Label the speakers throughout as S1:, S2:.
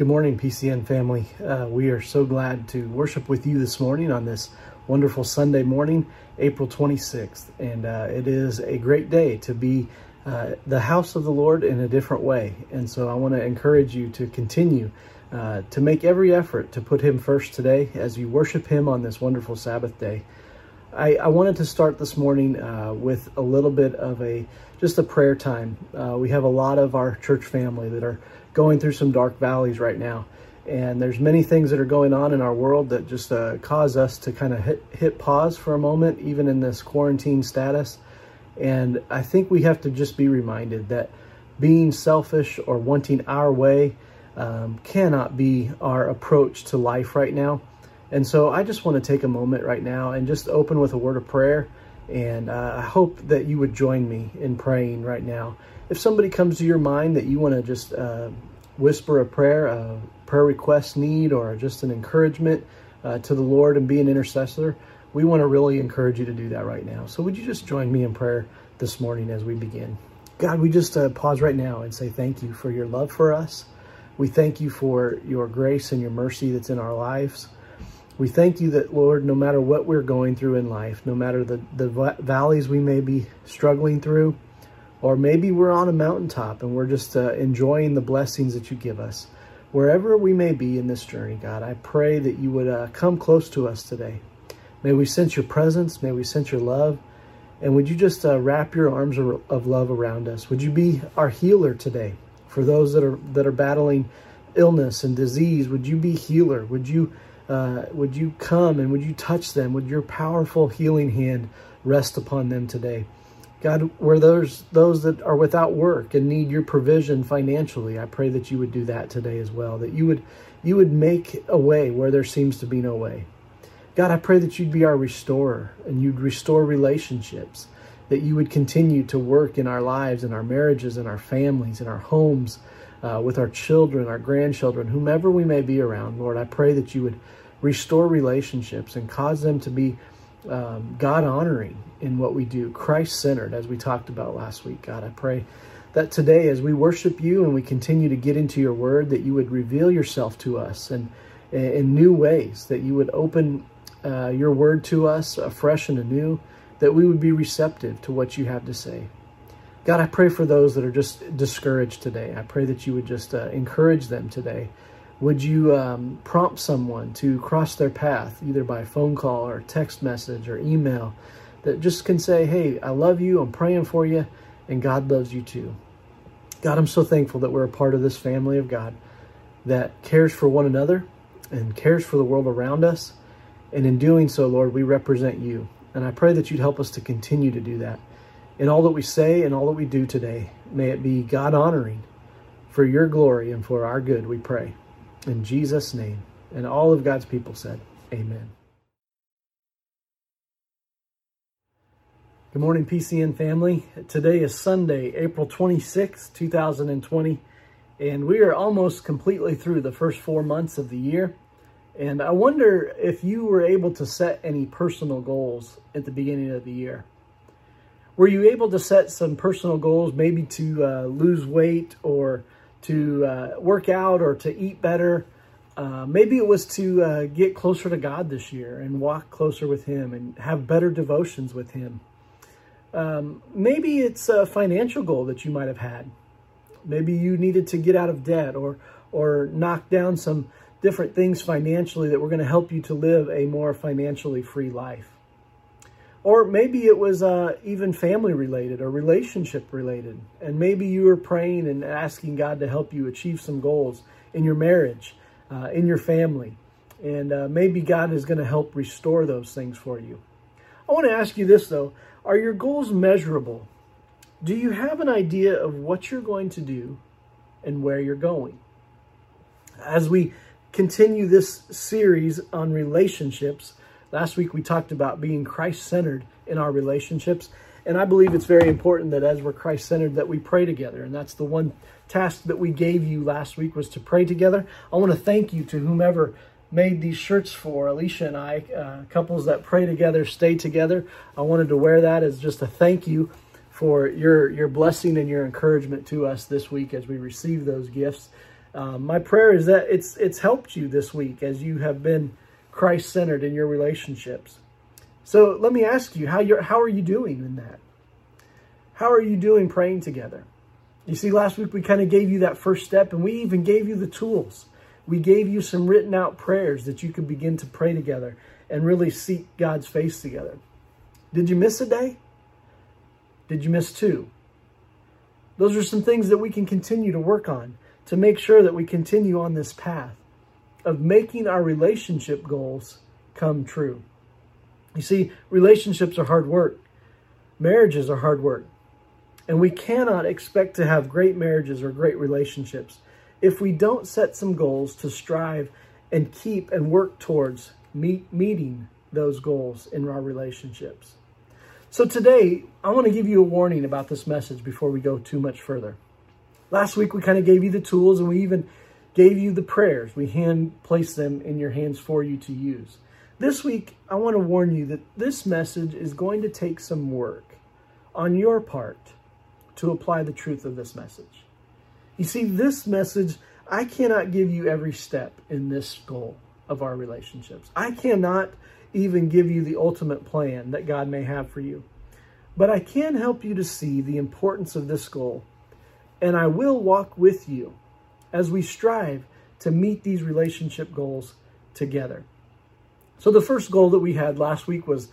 S1: Good morning, PCN family. Uh, we are so glad to worship with you this morning on this wonderful Sunday morning, April 26th. And uh, it is a great day to be uh, the house of the Lord in a different way. And so I want to encourage you to continue uh, to make every effort to put Him first today as you worship Him on this wonderful Sabbath day. I, I wanted to start this morning uh, with a little bit of a just a prayer time. Uh, we have a lot of our church family that are going through some dark valleys right now. And there's many things that are going on in our world that just uh, cause us to kind of hit, hit pause for a moment, even in this quarantine status. And I think we have to just be reminded that being selfish or wanting our way um, cannot be our approach to life right now. And so I just want to take a moment right now and just open with a word of prayer. And uh, I hope that you would join me in praying right now if somebody comes to your mind that you want to just uh, whisper a prayer, a prayer request need, or just an encouragement uh, to the Lord and be an intercessor, we want to really encourage you to do that right now. So would you just join me in prayer this morning as we begin? God, we just uh, pause right now and say thank you for your love for us. We thank you for your grace and your mercy that's in our lives. We thank you that, Lord, no matter what we're going through in life, no matter the, the valleys we may be struggling through, or maybe we're on a mountaintop and we're just uh, enjoying the blessings that you give us. Wherever we may be in this journey, God, I pray that you would uh, come close to us today. May we sense your presence. May we sense your love. And would you just uh, wrap your arms of love around us? Would you be our healer today for those that are that are battling illness and disease? Would you be healer? Would you uh, would you come and would you touch them? Would your powerful healing hand rest upon them today? God, where there's those that are without work and need your provision financially, I pray that you would do that today as well. That you would you would make a way where there seems to be no way. God, I pray that you'd be our restorer and you'd restore relationships. That you would continue to work in our lives, in our marriages, in our families, in our homes, uh, with our children, our grandchildren, whomever we may be around. Lord, I pray that you would restore relationships and cause them to be um, God honoring in what we do, Christ centered, as we talked about last week. God, I pray that today, as we worship you and we continue to get into your word, that you would reveal yourself to us and in new ways, that you would open uh, your word to us afresh and anew, that we would be receptive to what you have to say. God, I pray for those that are just discouraged today. I pray that you would just uh, encourage them today would you um, prompt someone to cross their path, either by phone call or text message or email, that just can say, hey, I love you, I'm praying for you, and God loves you too. God, I'm so thankful that we're a part of this family of God that cares for one another and cares for the world around us. And in doing so, Lord, we represent you. And I pray that you'd help us to continue to do that. In all that we say and all that we do today, may it be God honoring for your glory and for our good, we pray. In Jesus' name. And all of God's people said, Amen. Good morning, PCN family. Today is Sunday, April 26, 2020, and we are almost completely through the first four months of the year. And I wonder if you were able to set any personal goals at the beginning of the year. Were you able to set some personal goals, maybe to uh, lose weight or to uh, work out or to eat better. Uh, maybe it was to uh, get closer to God this year and walk closer with Him and have better devotions with Him. Um, maybe it's a financial goal that you might have had. Maybe you needed to get out of debt or or knock down some different things financially that were going to help you to live a more financially free life. Or maybe it was uh, even family related or relationship related. And maybe you were praying and asking God to help you achieve some goals in your marriage, uh, in your family. And uh, maybe God is going to help restore those things for you. I want to ask you this though Are your goals measurable? Do you have an idea of what you're going to do and where you're going? As we continue this series on relationships, Last week we talked about being Christ-centered in our relationships. And I believe it's very important that as we're Christ-centered that we pray together. And that's the one task that we gave you last week was to pray together. I want to thank you to whomever made these shirts for Alicia and I, uh, couples that pray together, stay together. I wanted to wear that as just a thank you for your, your blessing and your encouragement to us this week as we receive those gifts. Um, my prayer is that it's it's helped you this week as you have been Christ centered in your relationships. So let me ask you, how you how are you doing in that? How are you doing praying together? You see, last week we kind of gave you that first step, and we even gave you the tools. We gave you some written out prayers that you could begin to pray together and really seek God's face together. Did you miss a day? Did you miss two? Those are some things that we can continue to work on to make sure that we continue on this path of making our relationship goals come true. You see, relationships are hard work. Marriages are hard work. And we cannot expect to have great marriages or great relationships if we don't set some goals to strive and keep and work towards meet, meeting those goals in our relationships. So today, I want to give you a warning about this message before we go too much further. Last week, we kind of gave you the tools and we even gave you the prayers. We hand place them in your hands for you to use. This week, I want to warn you that this message is going to take some work on your part to apply the truth of this message. You see, this message, I cannot give you every step in this goal of our relationships. I cannot even give you the ultimate plan that God may have for you. But I can help you to see the importance of this goal, and I will walk with you as we strive to meet these relationship goals together. So, the first goal that we had last week was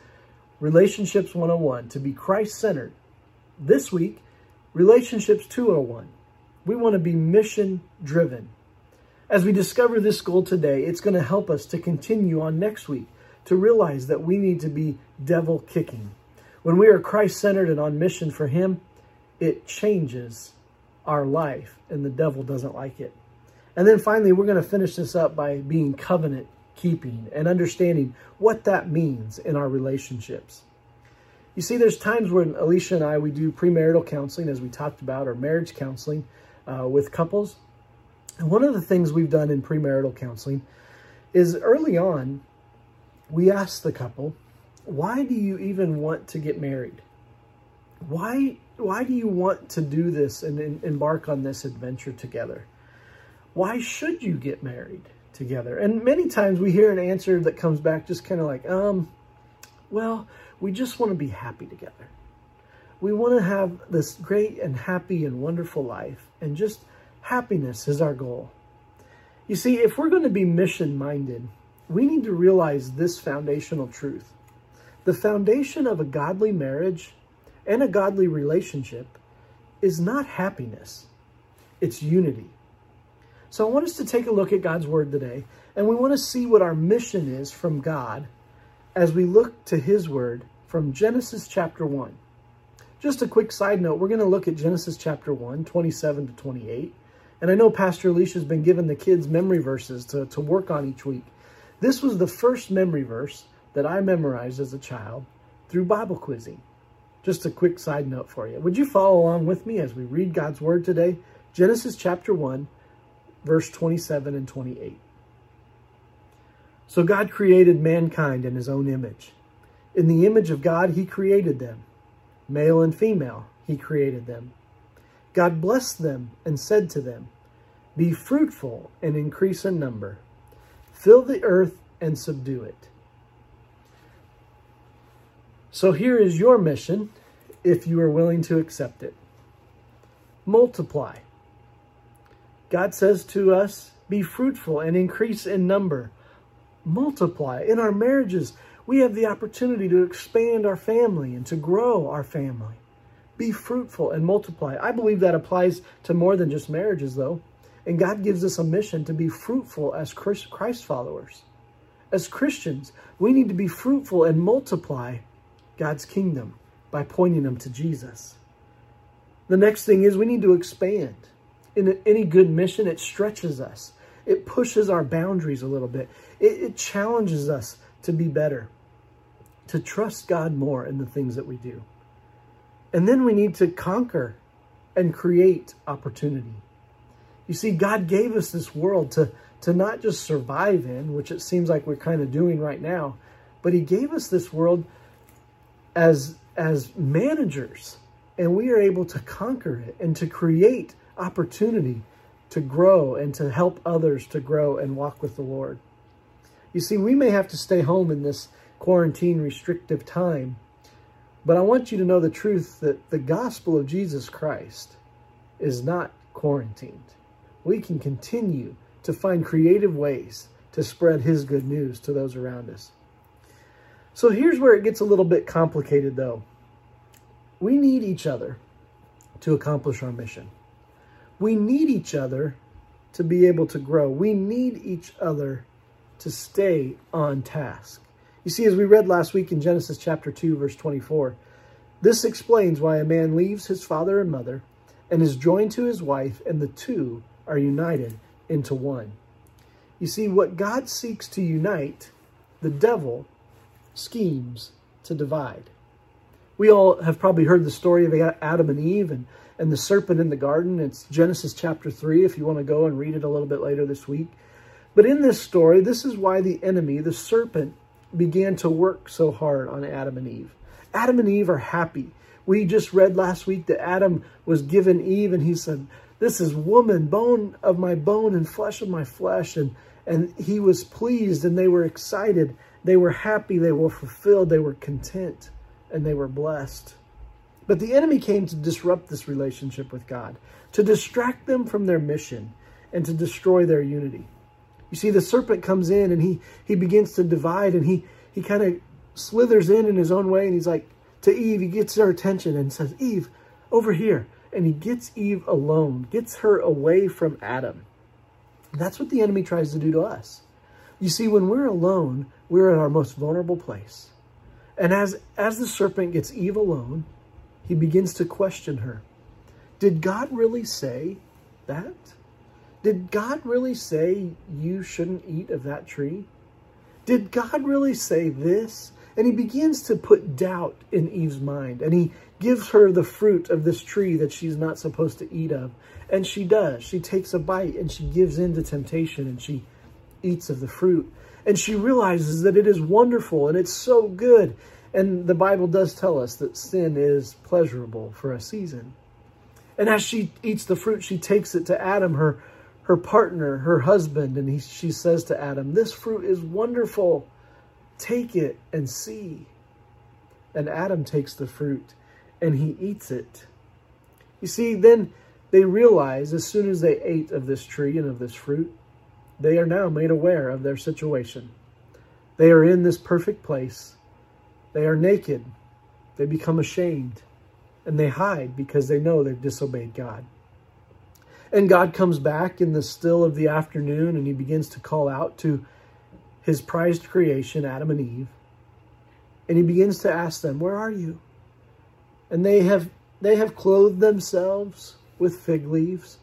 S1: Relationships 101 to be Christ centered. This week, Relationships 201. We want to be mission driven. As we discover this goal today, it's going to help us to continue on next week to realize that we need to be devil kicking. When we are Christ centered and on mission for Him, it changes our life, and the devil doesn't like it. And then finally, we're going to finish this up by being covenant keeping and understanding what that means in our relationships. You see, there's times when Alicia and I, we do premarital counseling, as we talked about, or marriage counseling uh, with couples. And one of the things we've done in premarital counseling is early on, we ask the couple, why do you even want to get married? Why, why do you want to do this and, and embark on this adventure together? Why should you get married together? And many times we hear an answer that comes back just kind of like, um, well, we just want to be happy together. We want to have this great and happy and wonderful life, and just happiness is our goal. You see, if we're going to be mission minded, we need to realize this foundational truth. The foundation of a godly marriage and a godly relationship is not happiness, it's unity. So I want us to take a look at God's word today, and we want to see what our mission is from God as we look to his word from Genesis chapter 1. Just a quick side note, we're going to look at Genesis chapter 1, 27 to 28. And I know Pastor Alicia's been given the kids memory verses to, to work on each week. This was the first memory verse that I memorized as a child through Bible quizzing. Just a quick side note for you. Would you follow along with me as we read God's word today? Genesis chapter 1, verse 27 and 28. So God created mankind in his own image. In the image of God, he created them. Male and female, he created them. God blessed them and said to them, Be fruitful and increase in number Fill the earth and subdue it. So here is your mission if you are willing to accept it. Multiply. God says to us, be fruitful and increase in number. Multiply. In our marriages, we have the opportunity to expand our family and to grow our family. Be fruitful and multiply. I believe that applies to more than just marriages, though. And God gives us a mission to be fruitful as Christ followers. As Christians, we need to be fruitful and multiply God's kingdom by pointing them to Jesus. The next thing is we need to expand. In any good mission, it stretches us. It pushes our boundaries a little bit. It, it challenges us to be better, to trust God more in the things that we do. And then we need to conquer and create opportunity. You see, God gave us this world to, to not just survive in, which it seems like we're kind of doing right now, but he gave us this world as, as managers, and we are able to conquer it and to create opportunity to grow and to help others to grow and walk with the Lord. You see, we may have to stay home in this quarantine restrictive time, but I want you to know the truth that the gospel of Jesus Christ is not quarantined. We can continue to find creative ways to spread his good news to those around us. So here's where it gets a little bit complicated, though. We need each other to accomplish our mission. We need each other to be able to grow. We need each other to stay on task. You see, as we read last week in Genesis chapter 2, verse 24, this explains why a man leaves his father and mother and is joined to his wife, and the two are united into one. You see, what God seeks to unite, the devil schemes to divide. We all have probably heard the story of Adam and Eve and, and the serpent in the garden. It's Genesis chapter 3, if you want to go and read it a little bit later this week. But in this story, this is why the enemy, the serpent, began to work so hard on Adam and Eve. Adam and Eve are happy. We just read last week that Adam was given Eve and he said, this is woman, bone of my bone and flesh of my flesh. And, and he was pleased and they were excited. They were happy. They were fulfilled. They were content and they were blessed. But the enemy came to disrupt this relationship with God, to distract them from their mission and to destroy their unity. You see, the serpent comes in and he, he begins to divide and he, he kind of slithers in in his own way and he's like, to Eve, he gets her attention and says, Eve, over here and he gets Eve alone, gets her away from Adam. That's what the enemy tries to do to us. You see, when we're alone, we're at our most vulnerable place. And as, as the serpent gets Eve alone, he begins to question her. Did God really say that? Did God really say you shouldn't eat of that tree? Did God really say this? And he begins to put doubt in Eve's mind. And he gives her the fruit of this tree that she's not supposed to eat of. And she does. She takes a bite and she gives in to temptation and she eats of the fruit. And she realizes that it is wonderful and it's so good. And the Bible does tell us that sin is pleasurable for a season. And as she eats the fruit, she takes it to Adam, her, her partner, her husband, and he, she says to Adam, This fruit is wonderful. Take it and see. And Adam takes the fruit and he eats it. You see, then they realize as soon as they ate of this tree and of this fruit, they are now made aware of their situation. They are in this perfect place. They are naked. They become ashamed and they hide because they know they've disobeyed God. And God comes back in the still of the afternoon and he begins to call out to his prized creation, Adam and Eve, and he begins to ask them, Where are you? And they have they have clothed themselves with fig leaves,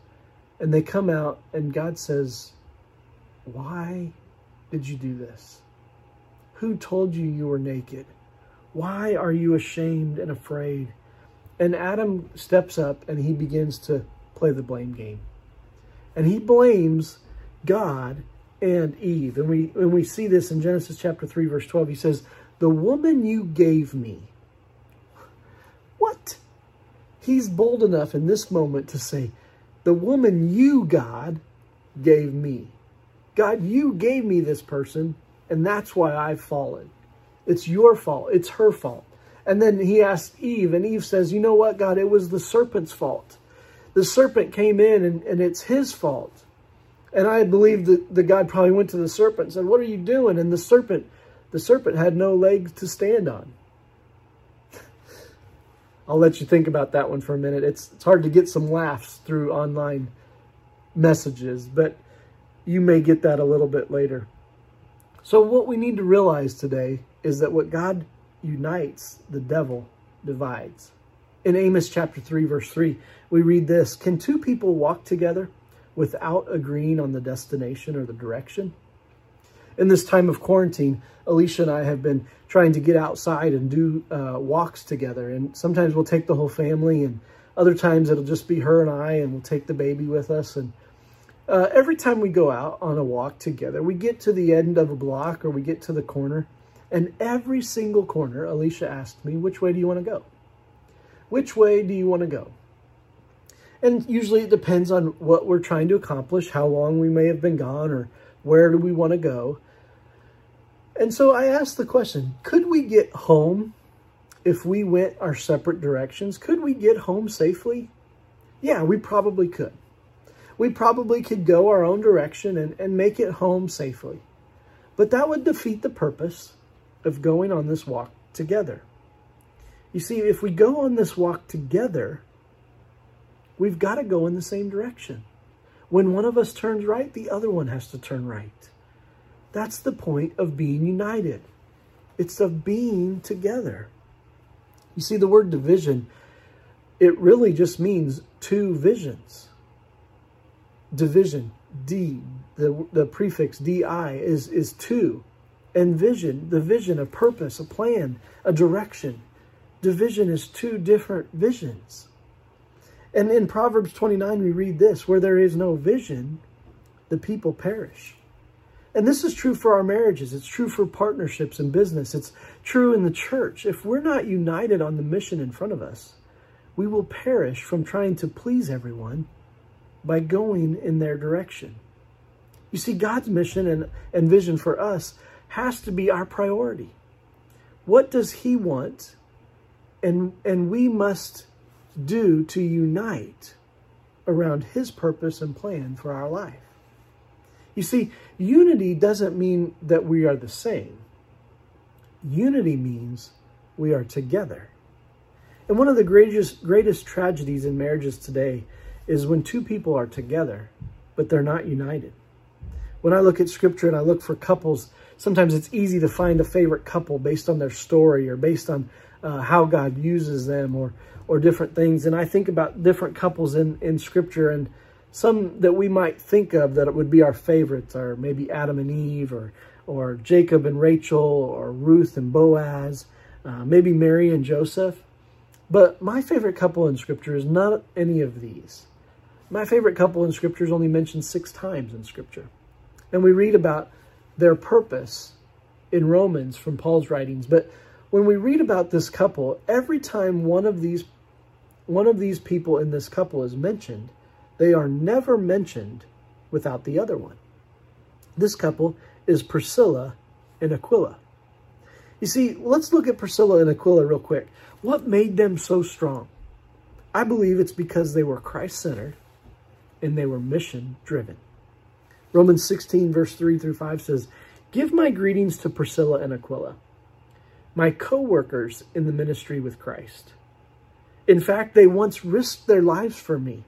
S1: and they come out, and God says, Why did you do this? Who told you you were naked? Why are you ashamed and afraid? And Adam steps up and he begins to play the blame game. And he blames God and Eve. And we, and we see this in Genesis chapter 3, verse 12. He says, The woman you gave me. What? He's bold enough in this moment to say, The woman you, God, gave me. God, you gave me this person, and that's why I've fallen. It's your fault. It's her fault. And then he asked Eve, and Eve says, You know what, God? It was the serpent's fault. The serpent came in, and, and it's his fault. And I believe that the God probably went to the serpent and said, what are you doing? And the serpent, the serpent had no legs to stand on. I'll let you think about that one for a minute. It's, it's hard to get some laughs through online messages, but you may get that a little bit later. So what we need to realize today is that what God unites, the devil divides. In Amos chapter 3, verse 3, we read this, Can two people walk together without agreeing on the destination or the direction. In this time of quarantine, Alicia and I have been trying to get outside and do uh, walks together. And sometimes we'll take the whole family and other times it'll just be her and I and we'll take the baby with us. And uh, every time we go out on a walk together, we get to the end of a block or we get to the corner. And every single corner, Alicia asked me, which way do you want to go? Which way do you want to go? And usually it depends on what we're trying to accomplish, how long we may have been gone, or where do we want to go. And so I asked the question could we get home if we went our separate directions? Could we get home safely? Yeah, we probably could. We probably could go our own direction and, and make it home safely. But that would defeat the purpose of going on this walk together. You see, if we go on this walk together, we've got to go in the same direction. When one of us turns right, the other one has to turn right. That's the point of being united. It's of being together. You see, the word division, it really just means two visions. Division, D, the, the prefix DI is, is two. And vision, the vision, a purpose, a plan, a direction. Division is two different visions. And in Proverbs 29, we read this where there is no vision, the people perish. And this is true for our marriages. It's true for partnerships and business. It's true in the church. If we're not united on the mission in front of us, we will perish from trying to please everyone by going in their direction. You see, God's mission and, and vision for us has to be our priority. What does He want? And, and we must do to unite around His purpose and plan for our life. You see, unity doesn't mean that we are the same. Unity means we are together. And one of the greatest, greatest tragedies in marriages today is when two people are together, but they're not united. When I look at scripture and I look for couples, sometimes it's easy to find a favorite couple based on their story or based on uh, how God uses them or, or different things. And I think about different couples in, in scripture and some that we might think of that it would be our favorites are maybe Adam and Eve or, or Jacob and Rachel or Ruth and Boaz, uh, maybe Mary and Joseph. But my favorite couple in Scripture is not any of these. My favorite couple in Scripture is only mentioned six times in Scripture. And we read about their purpose in Romans from Paul's writings. But when we read about this couple, every time one of these one of these people in this couple is mentioned, they are never mentioned without the other one. This couple is Priscilla and Aquila. You see, let's look at Priscilla and Aquila real quick. What made them so strong? I believe it's because they were Christ-centered and they were mission-driven. Romans 16, verse 3 through 5 says, Give my greetings to Priscilla and Aquila, my co-workers in the ministry with Christ. In fact, they once risked their lives for me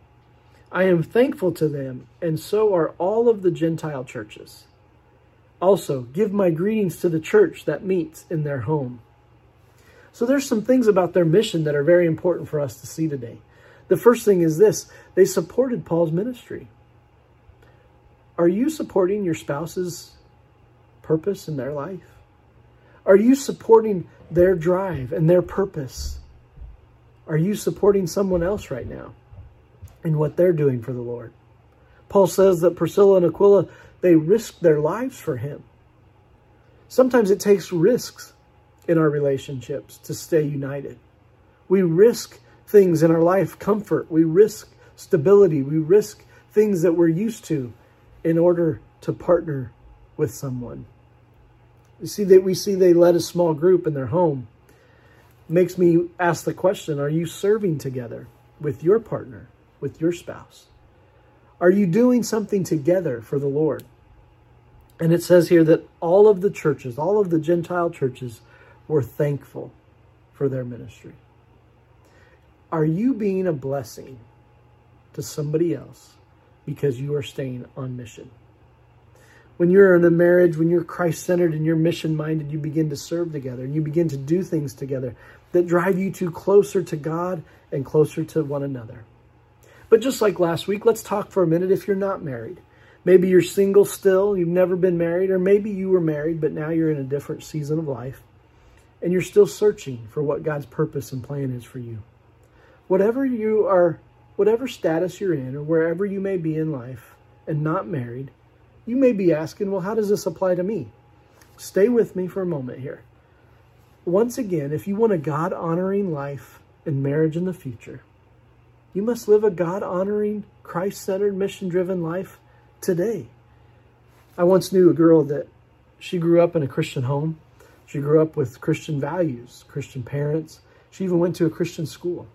S1: I am thankful to them, and so are all of the Gentile churches. Also, give my greetings to the church that meets in their home. So there's some things about their mission that are very important for us to see today. The first thing is this, they supported Paul's ministry. Are you supporting your spouse's purpose in their life? Are you supporting their drive and their purpose? Are you supporting someone else right now? in what they're doing for the Lord. Paul says that Priscilla and Aquila, they risked their lives for him. Sometimes it takes risks in our relationships to stay united. We risk things in our life, comfort. We risk stability. We risk things that we're used to in order to partner with someone. You see that we see they led a small group in their home. Makes me ask the question, are you serving together with your partner? with your spouse? Are you doing something together for the Lord? And it says here that all of the churches, all of the Gentile churches were thankful for their ministry. Are you being a blessing to somebody else because you are staying on mission? When you're in a marriage, when you're Christ centered and you're mission minded, you begin to serve together and you begin to do things together that drive you to closer to God and closer to one another. But just like last week, let's talk for a minute if you're not married. Maybe you're single still, you've never been married, or maybe you were married, but now you're in a different season of life and you're still searching for what God's purpose and plan is for you. Whatever you are, whatever status you're in, or wherever you may be in life and not married, you may be asking, well, how does this apply to me? Stay with me for a moment here. Once again, if you want a God honoring life and marriage in the future, You must live a God honoring, Christ centered, mission driven life today. I once knew a girl that she grew up in a Christian home. She grew up with Christian values, Christian parents. She even went to a Christian school.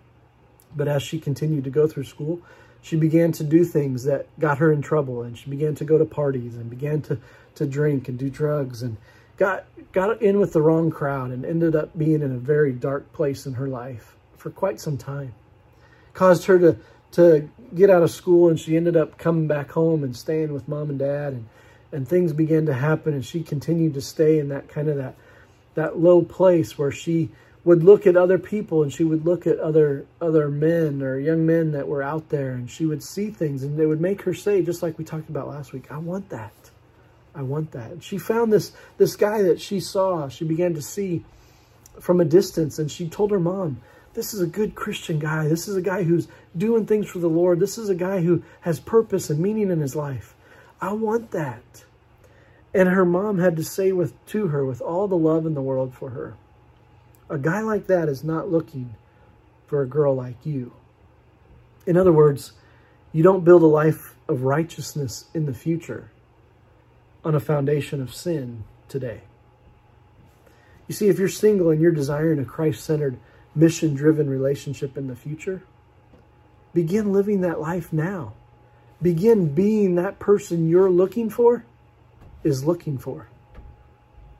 S1: But as she continued to go through school, she began to do things that got her in trouble and she began to go to parties and began to, to drink and do drugs and got got in with the wrong crowd and ended up being in a very dark place in her life for quite some time. Caused her to to get out of school and she ended up coming back home and staying with mom and dad and and things began to happen and she continued to stay in that kind of that that low place where she would look at other people and she would look at other other men or young men that were out there and she would see things and they would make her say just like we talked about last week i want that. I want that. And she found this this guy that she saw she began to see from a distance and she told her mom this is a good christian guy. This is a guy who's doing things for the lord. This is a guy who has purpose and meaning in his life. I want that. And her mom had to say with to her with all the love in the world for her a guy like that is not looking for a girl like you. In other words, you don't build a life of righteousness in the future on a foundation of sin today. You see, if you're single and you're desiring a Christ centered, mission driven relationship in the future, begin living that life now. Begin being that person you're looking for is looking for.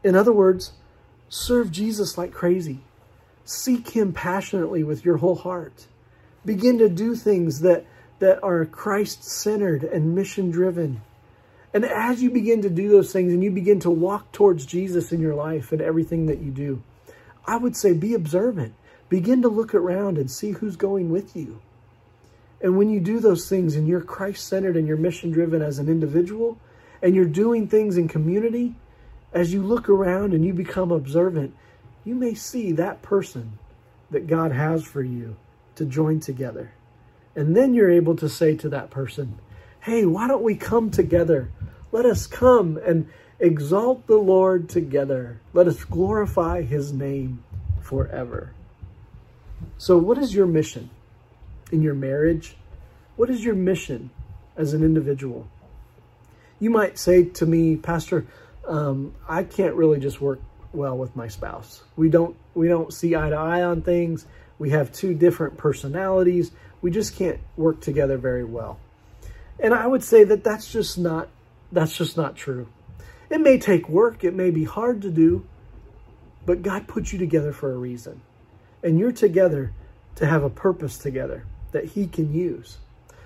S1: In other words, Serve Jesus like crazy. Seek him passionately with your whole heart. Begin to do things that, that are Christ-centered and mission-driven. And as you begin to do those things and you begin to walk towards Jesus in your life and everything that you do, I would say be observant. Begin to look around and see who's going with you. And when you do those things and you're Christ-centered and you're mission-driven as an individual, and you're doing things in community, as you look around and you become observant, you may see that person that God has for you to join together. And then you're able to say to that person, hey, why don't we come together? Let us come and exalt the Lord together. Let us glorify his name forever. So what is your mission in your marriage? What is your mission as an individual? You might say to me, Pastor, um, I can't really just work well with my spouse. We don't we don't see eye to eye on things. We have two different personalities. We just can't work together very well. And I would say that that's just not that's just not true. It may take work, it may be hard to do, but God put you together for a reason. And you're together to have a purpose together that he can use.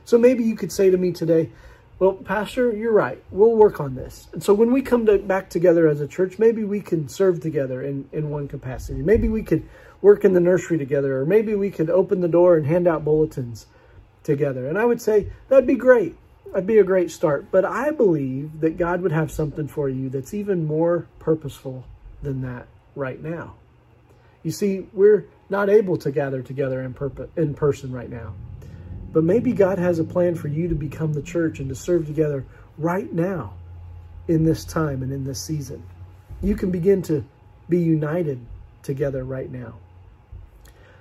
S1: So maybe you could say to me today, well, Pastor, you're right. We'll work on this. And so when we come to, back together as a church, maybe we can serve together in, in one capacity. Maybe we could work in the nursery together, or maybe we could open the door and hand out bulletins together. And I would say that'd be great. That'd be a great start. But I believe that God would have something for you that's even more purposeful than that right now. You see, we're not able to gather together in, in person right now. But maybe God has a plan for you to become the church and to serve together right now in this time and in this season. You can begin to be united together right now.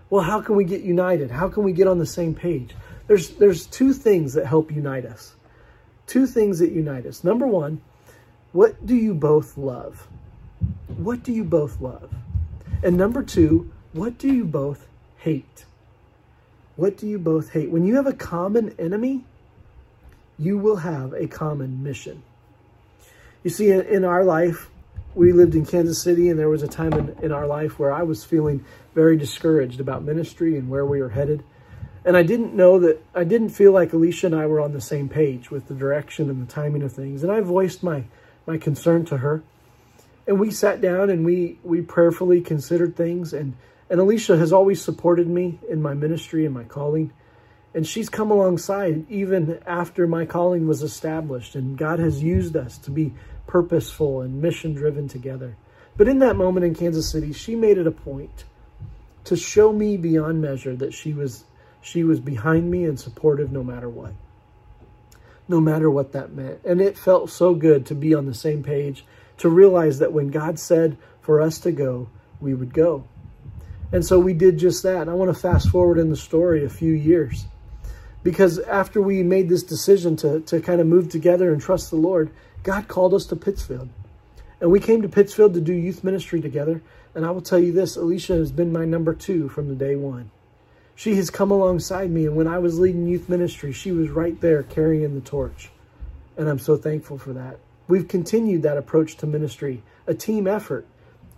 S1: Well, how can we get united? How can we get on the same page? There's, there's two things that help unite us. Two things that unite us. Number one, what do you both love? What do you both love? And number two, what do you both hate? What do you both hate? When you have a common enemy, you will have a common mission. You see, in, our life, we lived in Kansas City, and there was a time in, in our life where I was feeling very discouraged about ministry and where we were headed. And I didn't know that, I didn't feel like Alicia and I were on the same page with the direction and the timing of things. And I voiced my, my concern to her. And we sat down and we, we prayerfully considered things. And and Alicia has always supported me in my ministry and my calling. And she's come alongside even after my calling was established. And God has used us to be purposeful and mission driven together. But in that moment in Kansas City, she made it a point to show me beyond measure that she was she was behind me and supportive no matter what. No matter what that meant. And it felt so good to be on the same page, to realize that when God said for us to go, we would go. And so we did just that. And I want to fast forward in the story a few years. Because after we made this decision to, to kind of move together and trust the Lord, God called us to Pittsfield. And we came to Pittsfield to do youth ministry together. And I will tell you this, Alicia has been my number two from the day one. She has come alongside me. And when I was leading youth ministry, she was right there carrying the torch. And I'm so thankful for that. We've continued that approach to ministry, a team effort,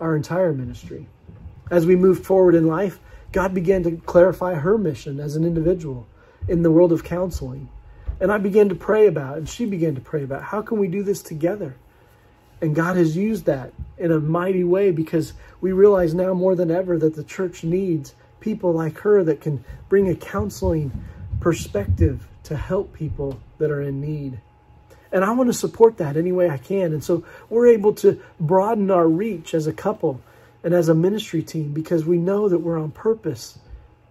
S1: our entire ministry. As we moved forward in life, God began to clarify her mission as an individual in the world of counseling. And I began to pray about, and she began to pray about, how can we do this together? And God has used that in a mighty way because we realize now more than ever that the church needs people like her that can bring a counseling perspective to help people that are in need. And I want to support that any way I can. And so we're able to broaden our reach as a couple and as a ministry team because we know that we're on purpose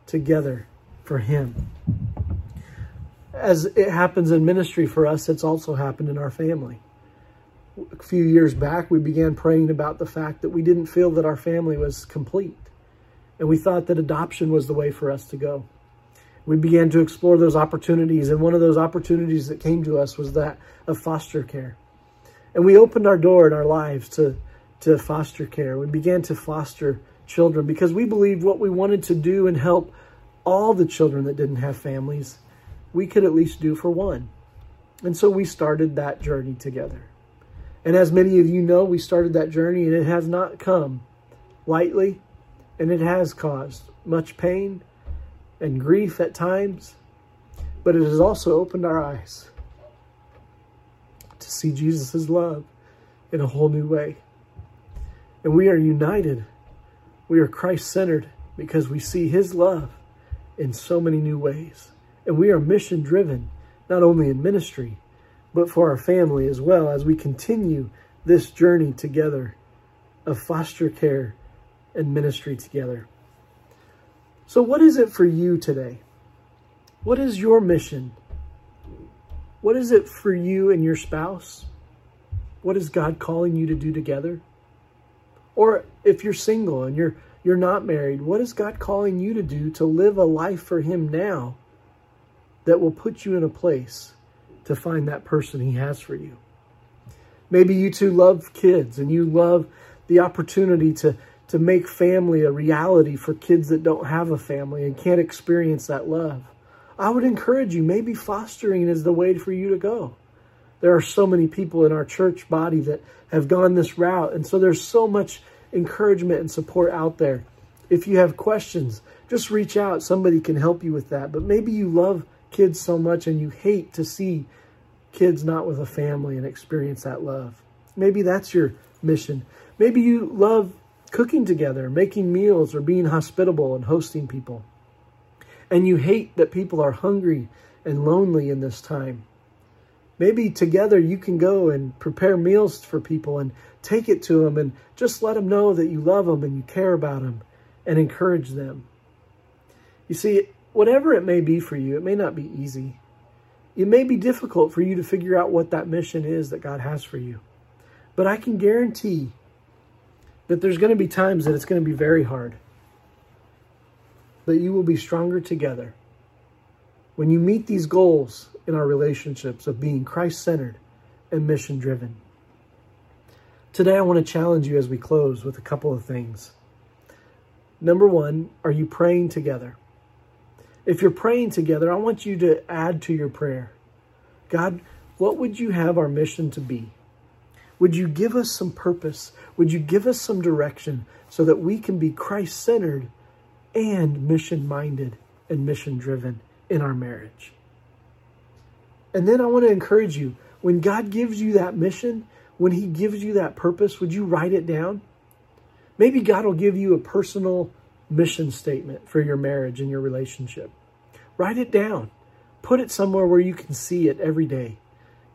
S1: together for Him. As it happens in ministry for us, it's also happened in our family. A few years back, we began praying about the fact that we didn't feel that our family was complete. And we thought that adoption was the way for us to go we began to explore those opportunities. And one of those opportunities that came to us was that of foster care. And we opened our door in our lives to, to foster care. We began to foster children because we believed what we wanted to do and help all the children that didn't have families, we could at least do for one. And so we started that journey together. And as many of you know, we started that journey and it has not come lightly and it has caused much pain and grief at times, but it has also opened our eyes to see Jesus' love in a whole new way. And we are united. We are Christ centered because we see his love in so many new ways. And we are mission driven, not only in ministry, but for our family as well as we continue this journey together of foster care and ministry together. So, what is it for you today? What is your mission? What is it for you and your spouse? What is God calling you to do together? Or if you're single and you're you're not married, what is God calling you to do to live a life for him now that will put you in a place to find that person he has for you? Maybe you two love kids and you love the opportunity to to make family a reality for kids that don't have a family and can't experience that love. I would encourage you, maybe fostering is the way for you to go. There are so many people in our church body that have gone this route. And so there's so much encouragement and support out there. If you have questions, just reach out. Somebody can help you with that. But maybe you love kids so much and you hate to see kids not with a family and experience that love. Maybe that's your mission. Maybe you love cooking together, making meals, or being hospitable and hosting people. And you hate that people are hungry and lonely in this time. Maybe together you can go and prepare meals for people and take it to them and just let them know that you love them and you care about them and encourage them. You see, whatever it may be for you, it may not be easy. It may be difficult for you to figure out what that mission is that God has for you. But I can guarantee that there's going to be times that it's going to be very hard. But you will be stronger together. When you meet these goals in our relationships of being Christ centered and mission driven. Today, I want to challenge you as we close with a couple of things. Number one, are you praying together? If you're praying together, I want you to add to your prayer God, what would you have our mission to be? Would you give us some purpose? Would you give us some direction so that we can be Christ centered and mission minded and mission driven in our marriage? And then I want to encourage you when God gives you that mission, when He gives you that purpose, would you write it down? Maybe God will give you a personal mission statement for your marriage and your relationship. Write it down. Put it somewhere where you can see it every day.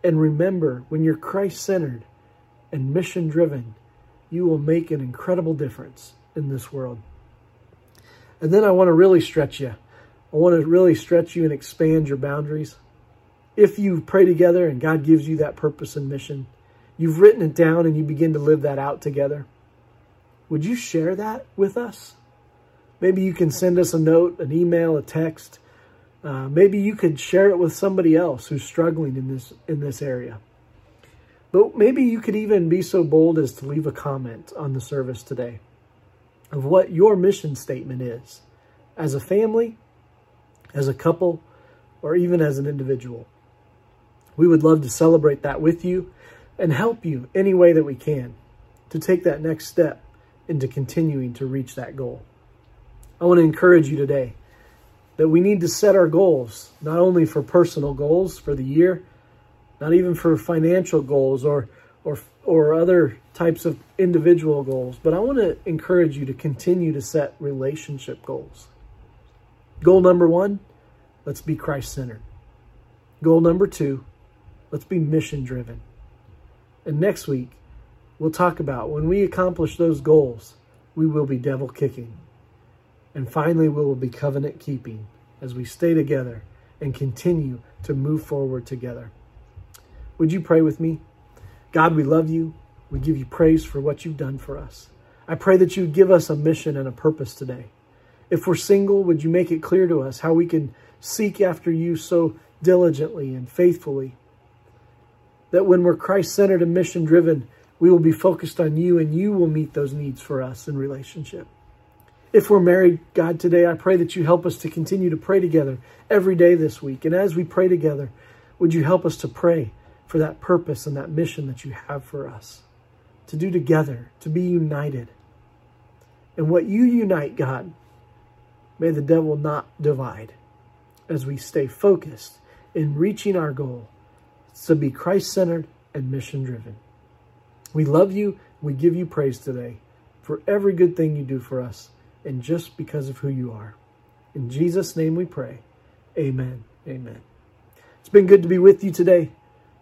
S1: And remember, when you're Christ centered, and mission driven, you will make an incredible difference in this world. And then I want to really stretch you. I want to really stretch you and expand your boundaries. If you pray together and God gives you that purpose and mission, you've written it down and you begin to live that out together. Would you share that with us? Maybe you can send us a note, an email, a text, Uh, maybe you could share it with somebody else who's struggling in this in this area. But maybe you could even be so bold as to leave a comment on the service today of what your mission statement is as a family, as a couple, or even as an individual. We would love to celebrate that with you and help you any way that we can to take that next step into continuing to reach that goal. I want to encourage you today that we need to set our goals, not only for personal goals for the year, not even for financial goals or or or other types of individual goals, but I want to encourage you to continue to set relationship goals. Goal number 1, let's be Christ-centered. Goal number 2, let's be mission-driven. And next week, we'll talk about when we accomplish those goals, we will be devil kicking. And finally, we will be covenant keeping as we stay together and continue to move forward together. Would you pray with me? God, we love you. We give you praise for what you've done for us. I pray that you give us a mission and a purpose today. If we're single, would you make it clear to us how we can seek after you so diligently and faithfully? That when we're Christ centered and mission driven, we will be focused on you and you will meet those needs for us in relationship. If we're married, God, today, I pray that you help us to continue to pray together every day this week. And as we pray together, would you help us to pray for that purpose and that mission that you have for us to do together, to be united. And what you unite, God, may the devil not divide as we stay focused in reaching our goal to be Christ centered and mission driven. We love you. We give you praise today for every good thing you do for us and just because of who you are. In Jesus' name we pray. Amen. Amen. It's been good to be with you today.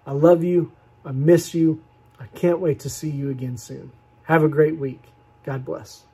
S1: I love you. I miss you. I can't wait to see you again soon. Have a great week. God bless.